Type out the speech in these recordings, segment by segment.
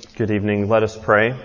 Good evening. Let us pray.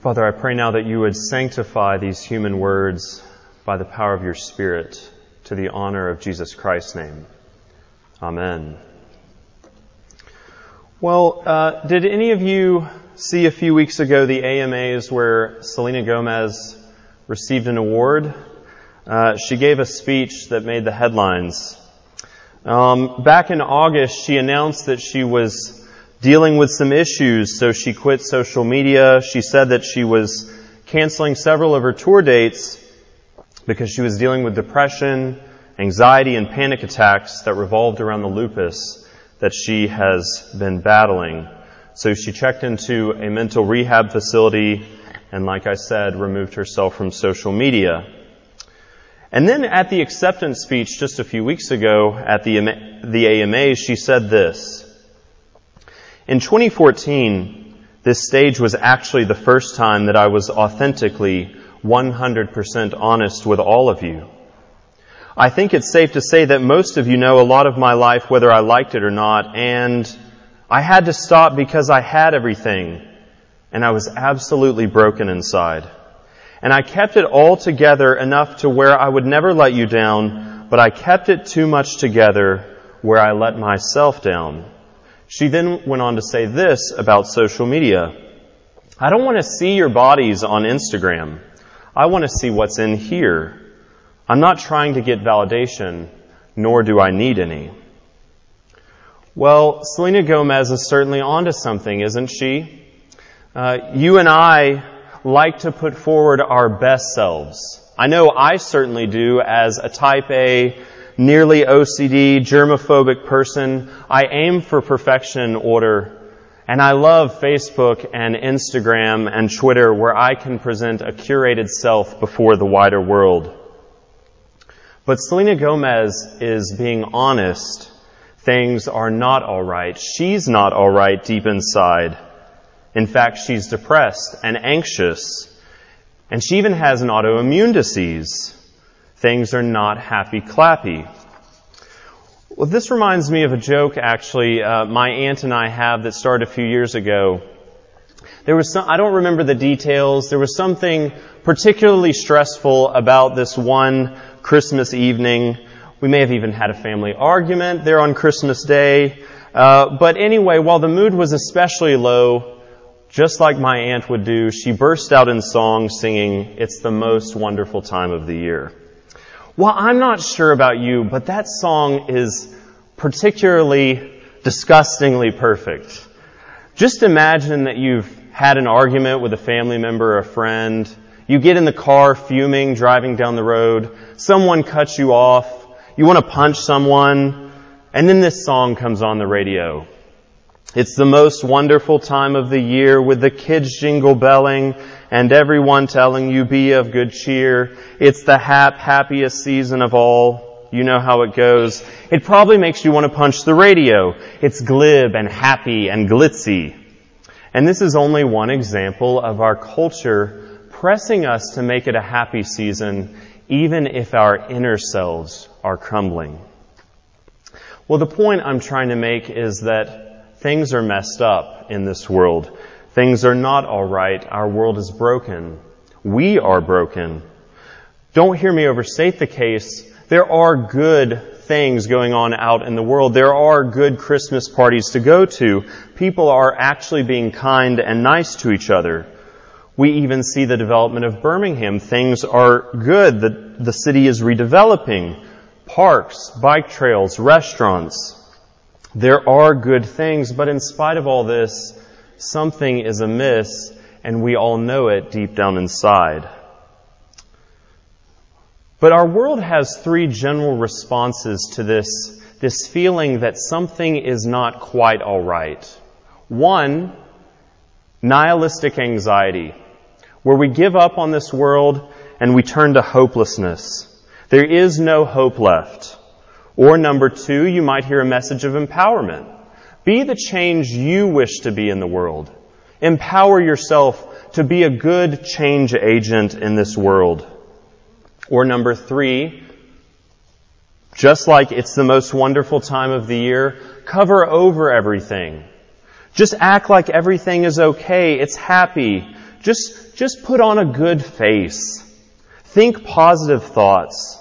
Father, I pray now that you would sanctify these human words by the power of your Spirit to the honor of Jesus Christ's name. Amen. Well, uh, did any of you see a few weeks ago the AMAs where Selena Gomez received an award? Uh, she gave a speech that made the headlines. Um, back in August, she announced that she was dealing with some issues, so she quit social media. She said that she was canceling several of her tour dates because she was dealing with depression, anxiety, and panic attacks that revolved around the lupus that she has been battling. So she checked into a mental rehab facility and, like I said, removed herself from social media. And then at the acceptance speech just a few weeks ago at the, the AMA, she said this. In 2014, this stage was actually the first time that I was authentically 100% honest with all of you. I think it's safe to say that most of you know a lot of my life whether I liked it or not, and I had to stop because I had everything, and I was absolutely broken inside. And I kept it all together enough to where I would never let you down, but I kept it too much together where I let myself down. She then went on to say this about social media. I don't want to see your bodies on Instagram. I want to see what's in here. I'm not trying to get validation, nor do I need any. Well, Selena Gomez is certainly onto something, isn't she? Uh, you and I like to put forward our best selves. I know I certainly do as a type A, nearly OCD, germophobic person. I aim for perfection order. And I love Facebook and Instagram and Twitter where I can present a curated self before the wider world. But Selena Gomez is being honest. Things are not alright. She's not alright deep inside. In fact, she's depressed and anxious. And she even has an autoimmune disease. Things are not happy clappy. Well, this reminds me of a joke, actually, uh, my aunt and I have that started a few years ago. There was some, I don't remember the details. There was something particularly stressful about this one Christmas evening. We may have even had a family argument there on Christmas Day. Uh, but anyway, while the mood was especially low, just like my aunt would do, she burst out in song singing, It's the most wonderful time of the year. Well, I'm not sure about you, but that song is particularly disgustingly perfect. Just imagine that you've had an argument with a family member or a friend. You get in the car fuming, driving down the road. Someone cuts you off. You want to punch someone. And then this song comes on the radio. It's the most wonderful time of the year with the kids jingle belling and everyone telling you be of good cheer. It's the hap, happiest season of all. You know how it goes. It probably makes you want to punch the radio. It's glib and happy and glitzy. And this is only one example of our culture pressing us to make it a happy season even if our inner selves are crumbling. Well, the point I'm trying to make is that Things are messed up in this world. Things are not alright. Our world is broken. We are broken. Don't hear me overstate the case. There are good things going on out in the world. There are good Christmas parties to go to. People are actually being kind and nice to each other. We even see the development of Birmingham. Things are good. The, the city is redeveloping. Parks, bike trails, restaurants. There are good things, but in spite of all this, something is amiss, and we all know it deep down inside. But our world has three general responses to this, this feeling that something is not quite alright. One, nihilistic anxiety, where we give up on this world and we turn to hopelessness. There is no hope left. Or number two, you might hear a message of empowerment. Be the change you wish to be in the world. Empower yourself to be a good change agent in this world. Or number three, just like it's the most wonderful time of the year, cover over everything. Just act like everything is okay. It's happy. Just, just put on a good face. Think positive thoughts.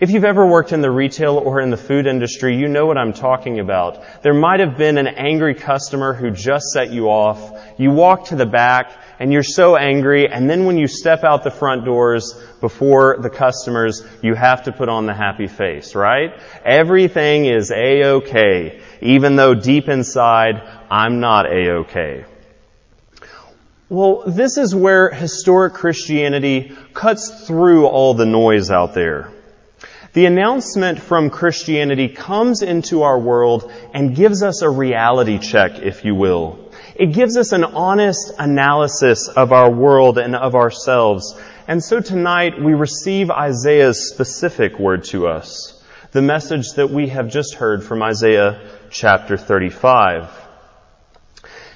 If you've ever worked in the retail or in the food industry, you know what I'm talking about. There might have been an angry customer who just set you off. You walk to the back and you're so angry and then when you step out the front doors before the customers, you have to put on the happy face, right? Everything is a-okay, even though deep inside, I'm not a-okay. Well, this is where historic Christianity cuts through all the noise out there. The announcement from Christianity comes into our world and gives us a reality check, if you will. It gives us an honest analysis of our world and of ourselves. And so tonight we receive Isaiah's specific word to us, the message that we have just heard from Isaiah chapter 35.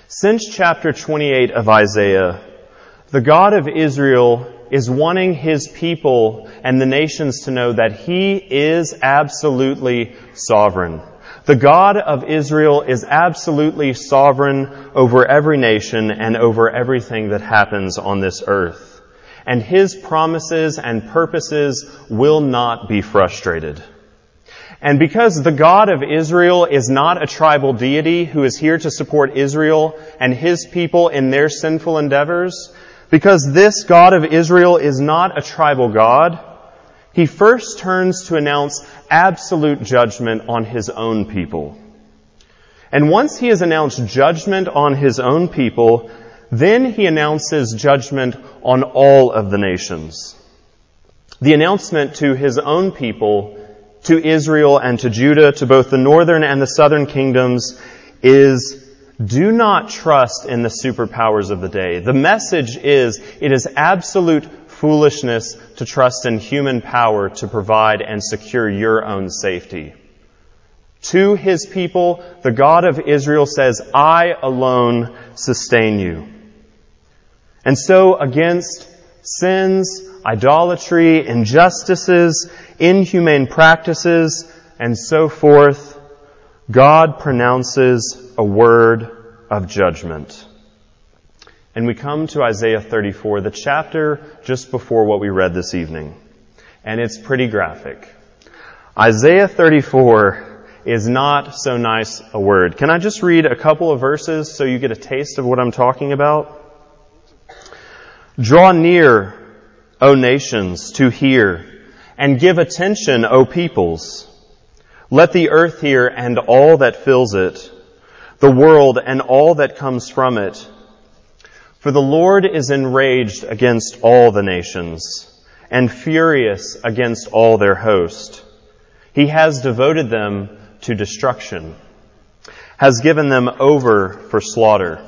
Since chapter 28 of Isaiah, the God of Israel is wanting his people and the nations to know that he is absolutely sovereign. The God of Israel is absolutely sovereign over every nation and over everything that happens on this earth. And his promises and purposes will not be frustrated. And because the God of Israel is not a tribal deity who is here to support Israel and his people in their sinful endeavors, because this God of Israel is not a tribal God, he first turns to announce absolute judgment on his own people. And once he has announced judgment on his own people, then he announces judgment on all of the nations. The announcement to his own people, to Israel and to Judah, to both the northern and the southern kingdoms, is do not trust in the superpowers of the day. The message is it is absolute foolishness to trust in human power to provide and secure your own safety. To his people, the God of Israel says, I alone sustain you. And so against sins, idolatry, injustices, inhumane practices, and so forth, God pronounces a word of judgment. And we come to Isaiah 34, the chapter just before what we read this evening. And it's pretty graphic. Isaiah 34 is not so nice a word. Can I just read a couple of verses so you get a taste of what I'm talking about? Draw near, O nations, to hear, and give attention, O peoples. Let the earth hear and all that fills it, the world and all that comes from it. For the Lord is enraged against all the nations and furious against all their host. He has devoted them to destruction, has given them over for slaughter.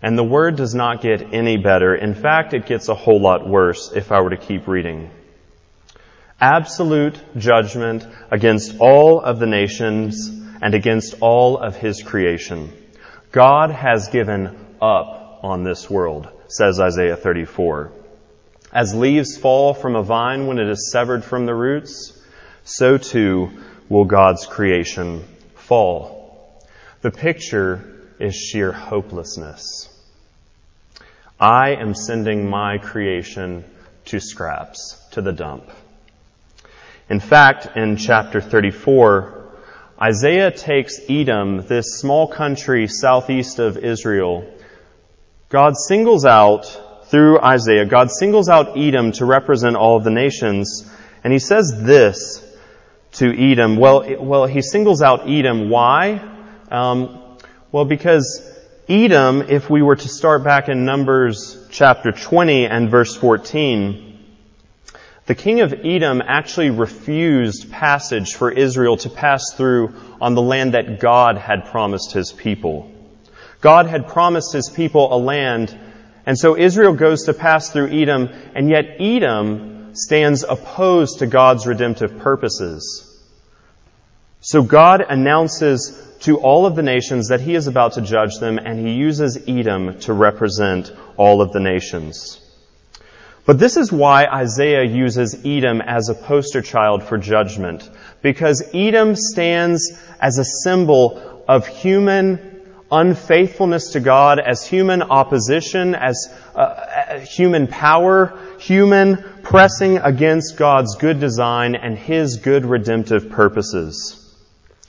And the word does not get any better. In fact, it gets a whole lot worse if I were to keep reading absolute judgment against all of the nations and against all of his creation. God has given up on this world, says Isaiah 34. As leaves fall from a vine when it is severed from the roots, so too will God's creation fall. The picture is sheer hopelessness. I am sending my creation to scraps, to the dump. In fact, in chapter 34, Isaiah takes Edom, this small country southeast of Israel. God singles out, through Isaiah, God singles out Edom to represent all of the nations, and he says this to Edom. Well, it, well, he singles out Edom. Why? Um, well, because Edom, if we were to start back in Numbers chapter 20 and verse 14, the king of Edom actually refused passage for Israel to pass through on the land that God had promised his people. God had promised his people a land, and so Israel goes to pass through Edom, and yet Edom stands opposed to God's redemptive purposes. So God announces to all of the nations that he is about to judge them, and he uses Edom to represent all of the nations. But this is why Isaiah uses Edom as a poster child for judgment. Because Edom stands as a symbol of human unfaithfulness to God, as human opposition, as uh, human power, human pressing against God's good design and His good redemptive purposes.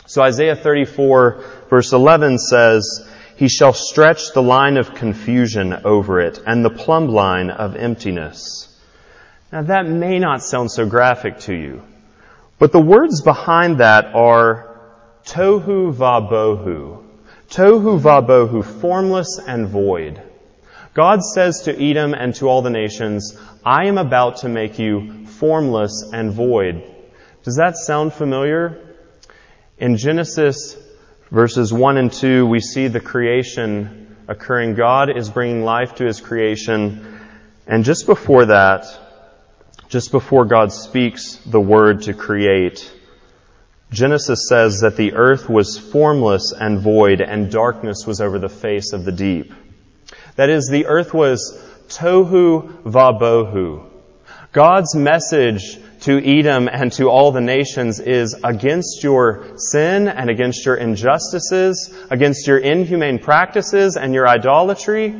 So Isaiah 34 verse 11 says, He shall stretch the line of confusion over it and the plumb line of emptiness. Now that may not sound so graphic to you, but the words behind that are tohu vabohu. Tohu vabohu, formless and void. God says to Edom and to all the nations, I am about to make you formless and void. Does that sound familiar? In Genesis verses 1 and 2, we see the creation occurring. God is bringing life to his creation. And just before that, just before God speaks the word to create, Genesis says that the earth was formless and void and darkness was over the face of the deep. That is, the earth was tohu vabohu. God's message to Edom and to all the nations is against your sin and against your injustices, against your inhumane practices and your idolatry.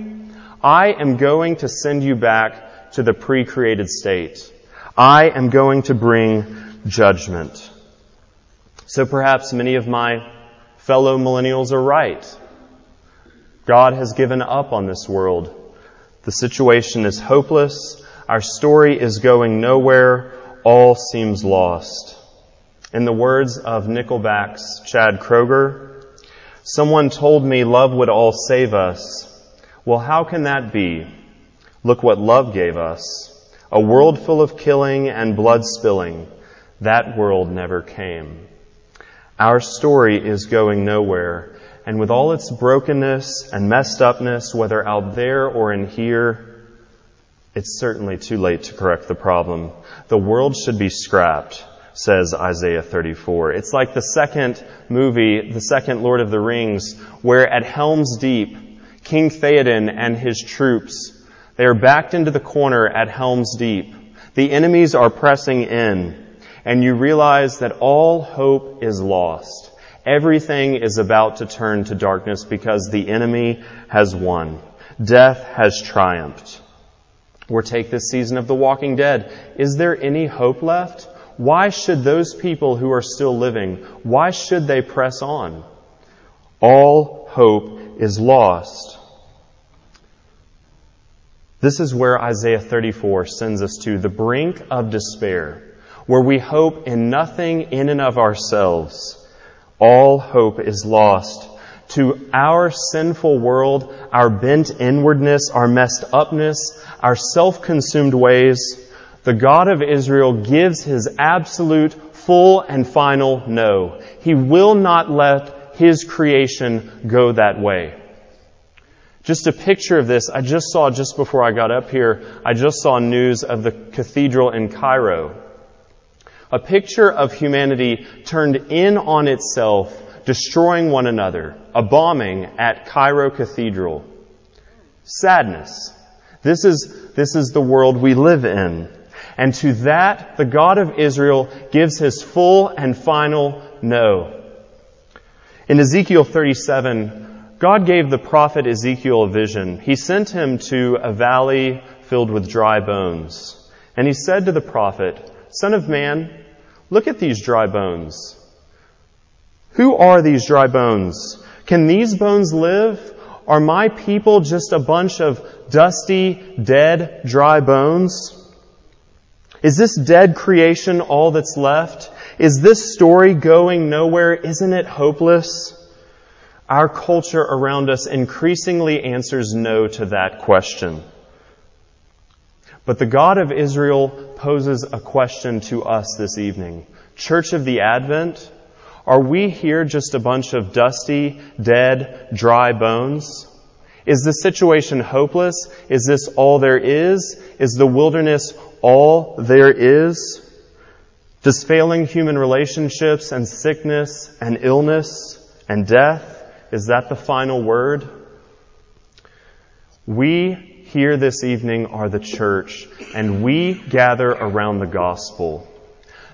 I am going to send you back to the pre-created state. I am going to bring judgment. So perhaps many of my fellow millennials are right. God has given up on this world. The situation is hopeless. Our story is going nowhere. All seems lost. In the words of Nickelback's Chad Kroeger, someone told me love would all save us. Well, how can that be? Look what love gave us. A world full of killing and blood spilling. That world never came. Our story is going nowhere. And with all its brokenness and messed upness, whether out there or in here, it's certainly too late to correct the problem. The world should be scrapped, says Isaiah 34. It's like the second movie, the second Lord of the Rings, where at Helm's Deep, King Theoden and his troops they are backed into the corner at Helm's Deep. The enemies are pressing in, and you realize that all hope is lost. Everything is about to turn to darkness because the enemy has won. Death has triumphed. Or take this season of The Walking Dead. Is there any hope left? Why should those people who are still living, why should they press on? All hope is lost. This is where Isaiah 34 sends us to the brink of despair, where we hope in nothing in and of ourselves. All hope is lost. To our sinful world, our bent inwardness, our messed upness, our self-consumed ways, the God of Israel gives his absolute, full, and final no. He will not let his creation go that way. Just a picture of this, I just saw just before I got up here, I just saw news of the cathedral in Cairo. A picture of humanity turned in on itself, destroying one another. A bombing at Cairo Cathedral. Sadness. This is, this is the world we live in. And to that, the God of Israel gives his full and final no. In Ezekiel 37, God gave the prophet Ezekiel a vision. He sent him to a valley filled with dry bones. And he said to the prophet, Son of man, look at these dry bones. Who are these dry bones? Can these bones live? Are my people just a bunch of dusty, dead, dry bones? Is this dead creation all that's left? Is this story going nowhere? Isn't it hopeless? Our culture around us increasingly answers no to that question. But the God of Israel poses a question to us this evening. Church of the Advent, are we here just a bunch of dusty, dead, dry bones? Is the situation hopeless? Is this all there is? Is the wilderness all there is? Does failing human relationships and sickness and illness and death is that the final word? We here this evening are the church, and we gather around the gospel.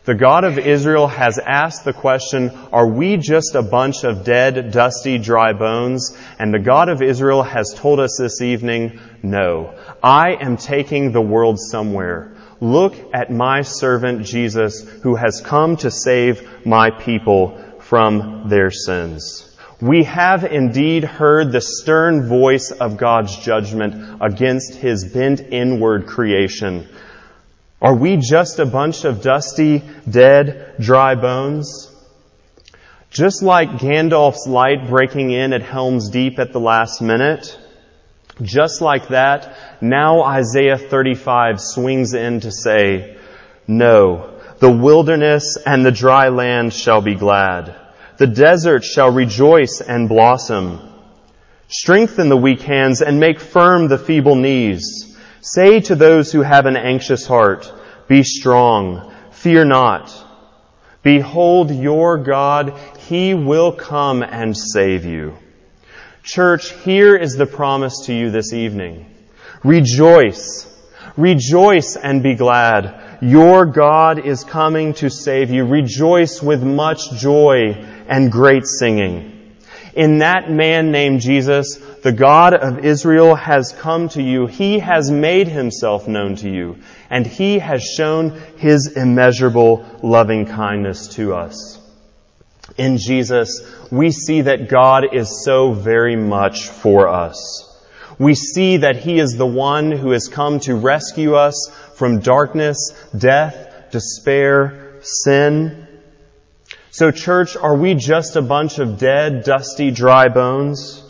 The God of Israel has asked the question, are we just a bunch of dead, dusty, dry bones? And the God of Israel has told us this evening, no. I am taking the world somewhere. Look at my servant Jesus who has come to save my people from their sins. We have indeed heard the stern voice of God's judgment against his bent inward creation. Are we just a bunch of dusty, dead, dry bones? Just like Gandalf's light breaking in at Helm's Deep at the last minute, just like that, now Isaiah 35 swings in to say, No, the wilderness and the dry land shall be glad. The desert shall rejoice and blossom. Strengthen the weak hands and make firm the feeble knees. Say to those who have an anxious heart, Be strong, fear not. Behold your God, He will come and save you. Church, here is the promise to you this evening. Rejoice. Rejoice and be glad. Your God is coming to save you. Rejoice with much joy and great singing. In that man named Jesus, the God of Israel has come to you. He has made himself known to you, and he has shown his immeasurable loving kindness to us. In Jesus, we see that God is so very much for us. We see that He is the one who has come to rescue us from darkness, death, despair, sin, so church, are we just a bunch of dead, dusty, dry bones?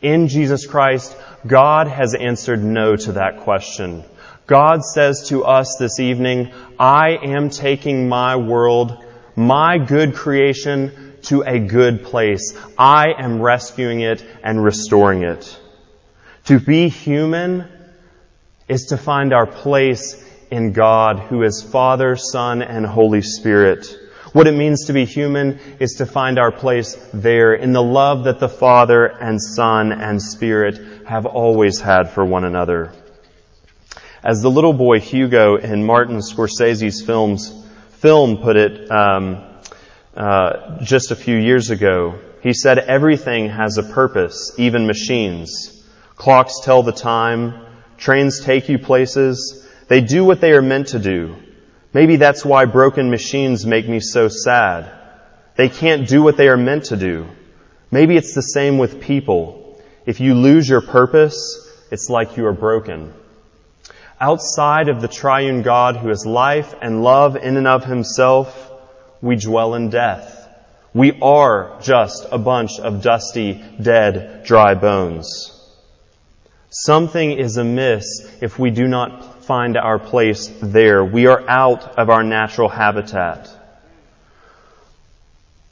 In Jesus Christ, God has answered no to that question. God says to us this evening, I am taking my world, my good creation, to a good place. I am rescuing it and restoring it. To be human is to find our place in God, who is Father, Son, and Holy Spirit. What it means to be human is to find our place there in the love that the Father and Son and Spirit have always had for one another. As the little boy Hugo in Martin Scorsese's films, film put it um, uh, just a few years ago, he said, everything has a purpose, even machines. Clocks tell the time. Trains take you places. They do what they are meant to do. Maybe that's why broken machines make me so sad. They can't do what they are meant to do. Maybe it's the same with people. If you lose your purpose, it's like you are broken. Outside of the triune God who is life and love in and of himself, we dwell in death. We are just a bunch of dusty, dead, dry bones. Something is amiss if we do not find our place there. We are out of our natural habitat.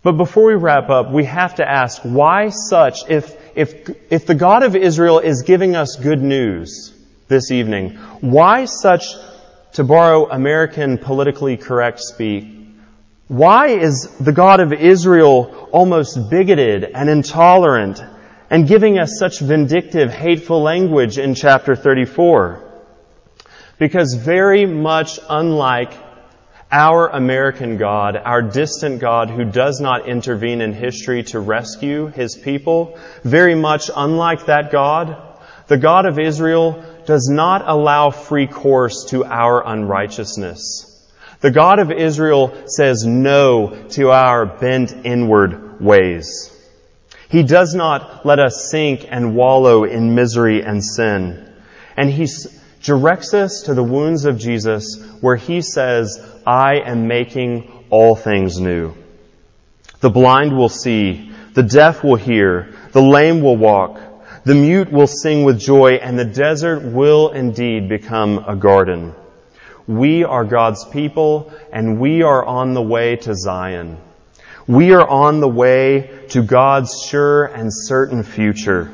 But before we wrap up, we have to ask why such, if, if, if the God of Israel is giving us good news this evening, why such, to borrow American politically correct speak, why is the God of Israel almost bigoted and intolerant and giving us such vindictive, hateful language in chapter 34? Because very much unlike our American God, our distant God who does not intervene in history to rescue his people, very much unlike that God, the God of Israel does not allow free course to our unrighteousness. The God of Israel says no to our bent inward ways. He does not let us sink and wallow in misery and sin. And he directs us to the wounds of Jesus where he says, I am making all things new. The blind will see, the deaf will hear, the lame will walk, the mute will sing with joy, and the desert will indeed become a garden. We are God's people, and we are on the way to Zion. We are on the way to God's sure and certain future.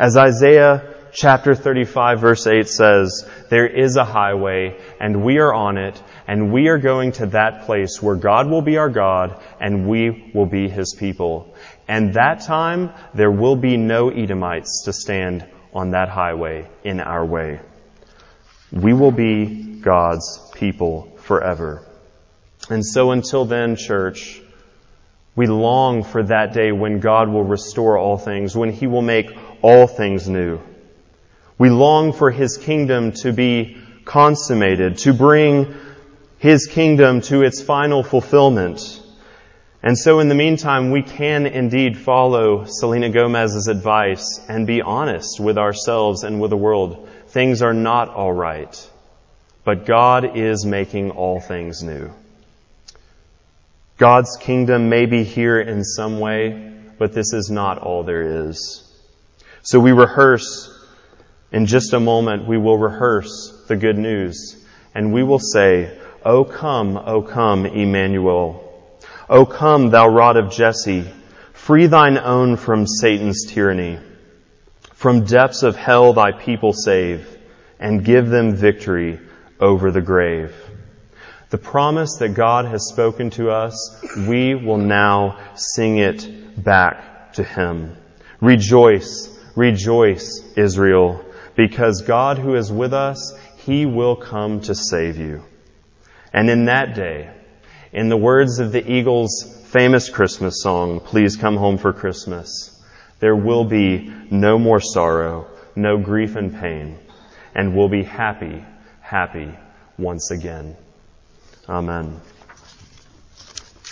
As Isaiah chapter 35 verse 8 says, there is a highway and we are on it and we are going to that place where God will be our God and we will be His people. And that time there will be no Edomites to stand on that highway in our way. We will be God's people forever. And so until then, church, we long for that day when God will restore all things, when He will make all things new. We long for His kingdom to be consummated, to bring His kingdom to its final fulfillment. And so in the meantime, we can indeed follow Selena Gomez's advice and be honest with ourselves and with the world. Things are not all right, but God is making all things new. God's kingdom may be here in some way, but this is not all there is. So we rehearse, in just a moment, we will rehearse the good news, and we will say, O come, O come, Emmanuel. O come, thou rod of Jesse, free thine own from Satan's tyranny. From depths of hell thy people save, and give them victory over the grave. The promise that God has spoken to us, we will now sing it back to Him. Rejoice, rejoice, Israel, because God who is with us, He will come to save you. And in that day, in the words of the Eagles' famous Christmas song, Please Come Home for Christmas, there will be no more sorrow, no grief and pain, and we'll be happy, happy once again. Amen.